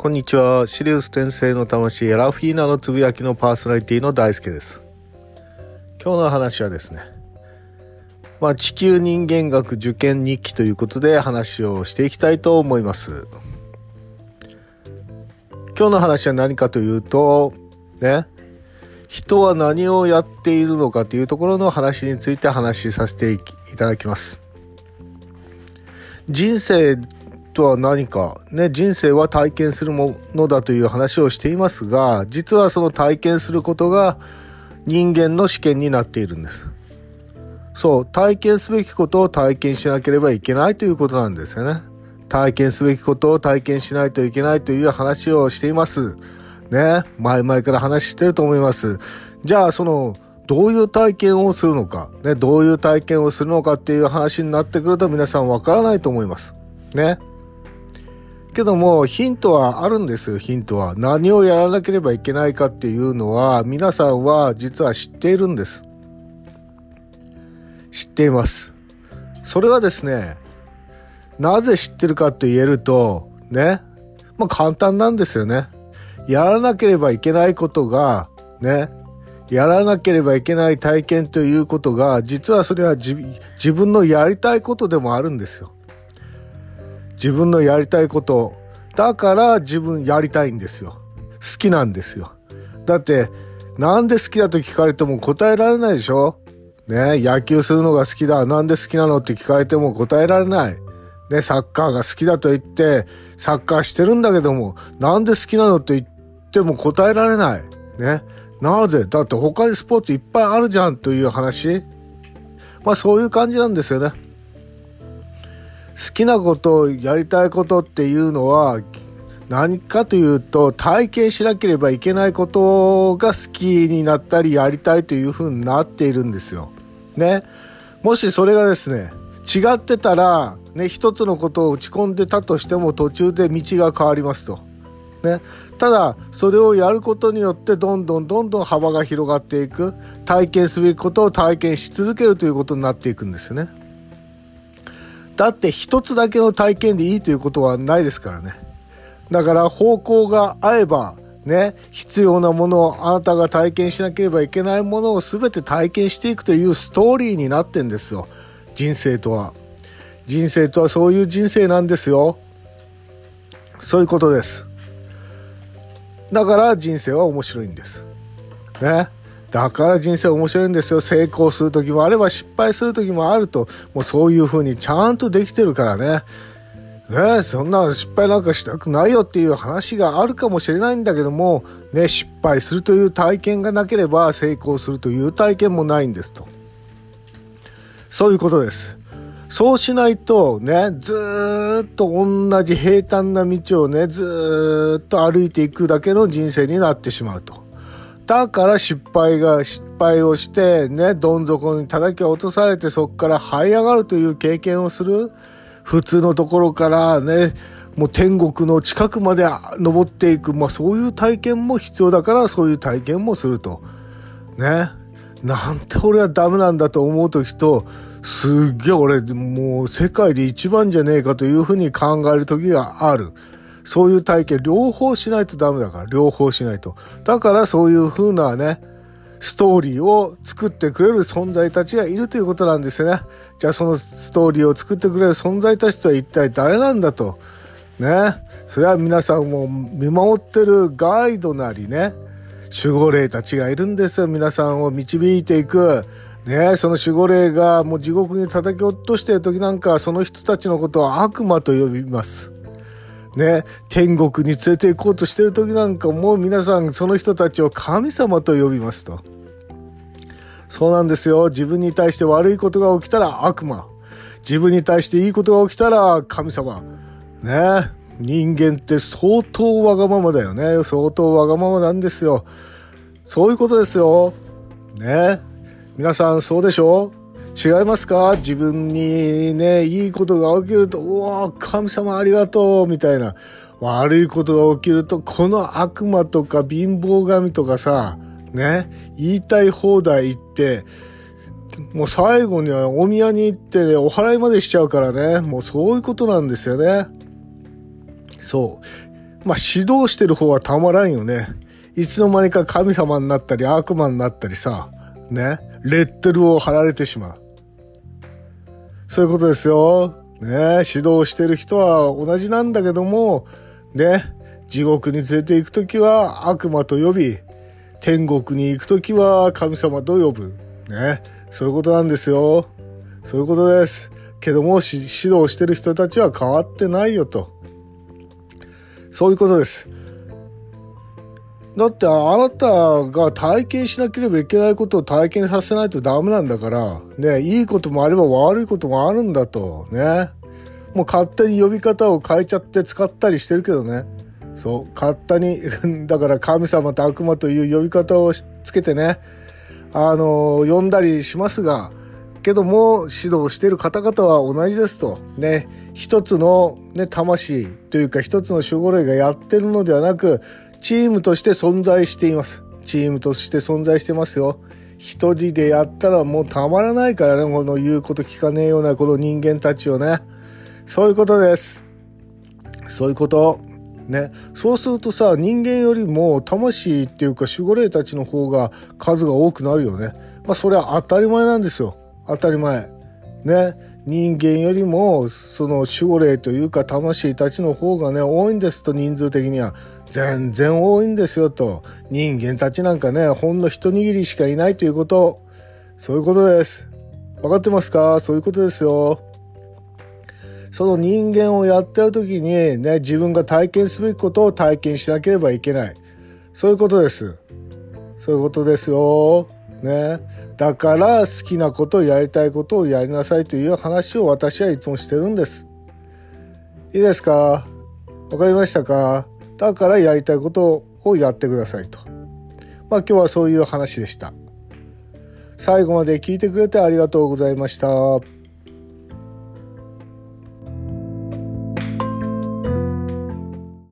こんにちは。シリウス転生の魂、ラフィーナのつぶやきのパーソナリティの大輔です。今日の話はですね、まあ、地球人間学受験日記ということで話をしていきたいと思います。今日の話は何かというと、ね、人は何をやっているのかというところの話について話しさせていただきます。人生とは何か、ね、人生は体験するものだという話をしていますが、実はその体験することが人間の試験になっているんです。そう、体験すべきことを体験しなければいけないということなんですよね。体験すべきことを体験しないといけないという話をしています。ね、前々から話してると思います。じゃあ、その、どういう体験をするのか、ね、どういう体験をするのかっていう話になってくると皆さんわからないと思います。ね。けども、ヒントはあるんですよ、ヒントは。何をやらなければいけないかっていうのは、皆さんは実は知っているんです。知っています。それはですね、なぜ知ってるかって言えると、ね、まあ簡単なんですよね。やらなければいけないことが、ね、やらなければいけない体験ということが、実はそれは自分のやりたいことでもあるんですよ。自分のやりたいこと。だから自分やりたいんですよ。好きなんですよ。だってなんで好きだと聞かれても答えられないでしょ？ね野球するのが好きだ。なんで好きなのって聞かれても答えられない。ねサッカーが好きだと言ってサッカーしてるんだけどもなんで好きなのって言っても答えられない。ねなぜ？だって他にスポーツいっぱいあるじゃんという話。まあそういう感じなんですよね。好きなことやりたいことっていうのは何かというと体験しなければいけないことが好きになったりやりたいというふうになっているんですよ。ね。もしそれがですね違ってたらね一つのことを打ち込んでたとしても途中で道が変わりますと。ね、ただそれをやることによってどんどんどんどん幅が広がっていく体験すべきことを体験し続けるということになっていくんですよね。だって一つだけの体験でいいということはないですからね。だから方向が合えば、ね、必要なものをあなたが体験しなければいけないものを全て体験していくというストーリーになってんですよ。人生とは。人生とはそういう人生なんですよ。そういうことです。だから人生は面白いんです。ね。だから人生面白いんですよ。成功する時もあれば失敗する時もあると。もうそういう風にちゃんとできてるからね。ねそんな失敗なんかしたくないよっていう話があるかもしれないんだけども、ね、失敗するという体験がなければ成功するという体験もないんですと。そういうことです。そうしないとね、ずっと同じ平坦な道をね、ずっと歩いていくだけの人生になってしまうと。だから失敗が、失敗をして、ね、どん底に叩き落とされてそこから這い上がるという経験をする。普通のところからね、もう天国の近くまで登っていく。まあそういう体験も必要だからそういう体験もすると。ね。なんて俺はダメなんだと思う時と、すっげえ俺もう世界で一番じゃねえかというふうに考える時がある。そういう体験、両方しないとダメだから、両方しないと。だからそういう風なね、ストーリーを作ってくれる存在たちがいるということなんですよね。じゃあそのストーリーを作ってくれる存在たちとは一体誰なんだと。ね。それは皆さんも見守ってるガイドなりね、守護霊たちがいるんですよ。皆さんを導いていく。ねその守護霊がもう地獄に叩き落としてる時なんか、その人たちのことを悪魔と呼びます。ね、天国に連れて行こうとしてる時なんかもう皆さんその人たちを神様と呼びますと。そうなんですよ。自分に対して悪いことが起きたら悪魔。自分に対していいことが起きたら神様。ね。人間って相当わがままだよね。相当わがままなんですよ。そういうことですよ。ね。皆さんそうでしょ違いますか？自分にね、いいことが起きると、うわ神様ありがとうみたいな。悪いことが起きると、この悪魔とか貧乏神とかさ、ね、言いたい放題言って、もう最後にはお宮に行って、ね、お払いまでしちゃうからね、もうそういうことなんですよね。そう。まあ指導してる方はたまらんよね。いつの間にか神様になったり悪魔になったりさ、ね、レッテルを貼られてしまう。そういうことですよ。ね、指導してる人は同じなんだけども、ね、地獄に連れて行くときは悪魔と呼び、天国に行くときは神様と呼ぶ。ね、そういうことなんですよ。そういうことです。けども、指導してる人たちは変わってないよと。そういうことです。だってあなたが体験しなければいけないことを体験させないとダメなんだから、ね、いいこともあれば悪いこともあるんだと、ね。もう勝手に呼び方を変えちゃって使ったりしてるけどね。そう、勝手に、だから神様と悪魔という呼び方をつけてね、あの、呼んだりしますが、けども指導している方々は同じですと。ね、一つのね、魂というか一つの守護霊がやってるのではなく、チームとして存在しています。チームとして存在してますよ。一人でやったらもうたまらないからね、この言うこと聞かねえようなこの人間たちをね。そういうことです。そういうこと。ね。そうするとさ、人間よりも魂っていうか守護霊たちの方が数が多くなるよね。まあそれは当たり前なんですよ。当たり前。ね。人間よりもその守護霊というか魂たちの方がね多いんですと人数的には全然多いんですよと。人間たちなんかね、ほんの一握りしかいないということ。そういうことです。分かってますか？そういうことですよ。その人間をやってる時にね、自分が体験すべきことを体験しなければいけない。そういうことです。そういうことですよ。ね。だから好きなことをやりたいことをやりなさいという話を私はいつもしてるんです。いいですか？わかりましたか？だからやりたいことをやってくださいと。まあ今日はそういう話でした。最後まで聞いてくれてありがとうございました。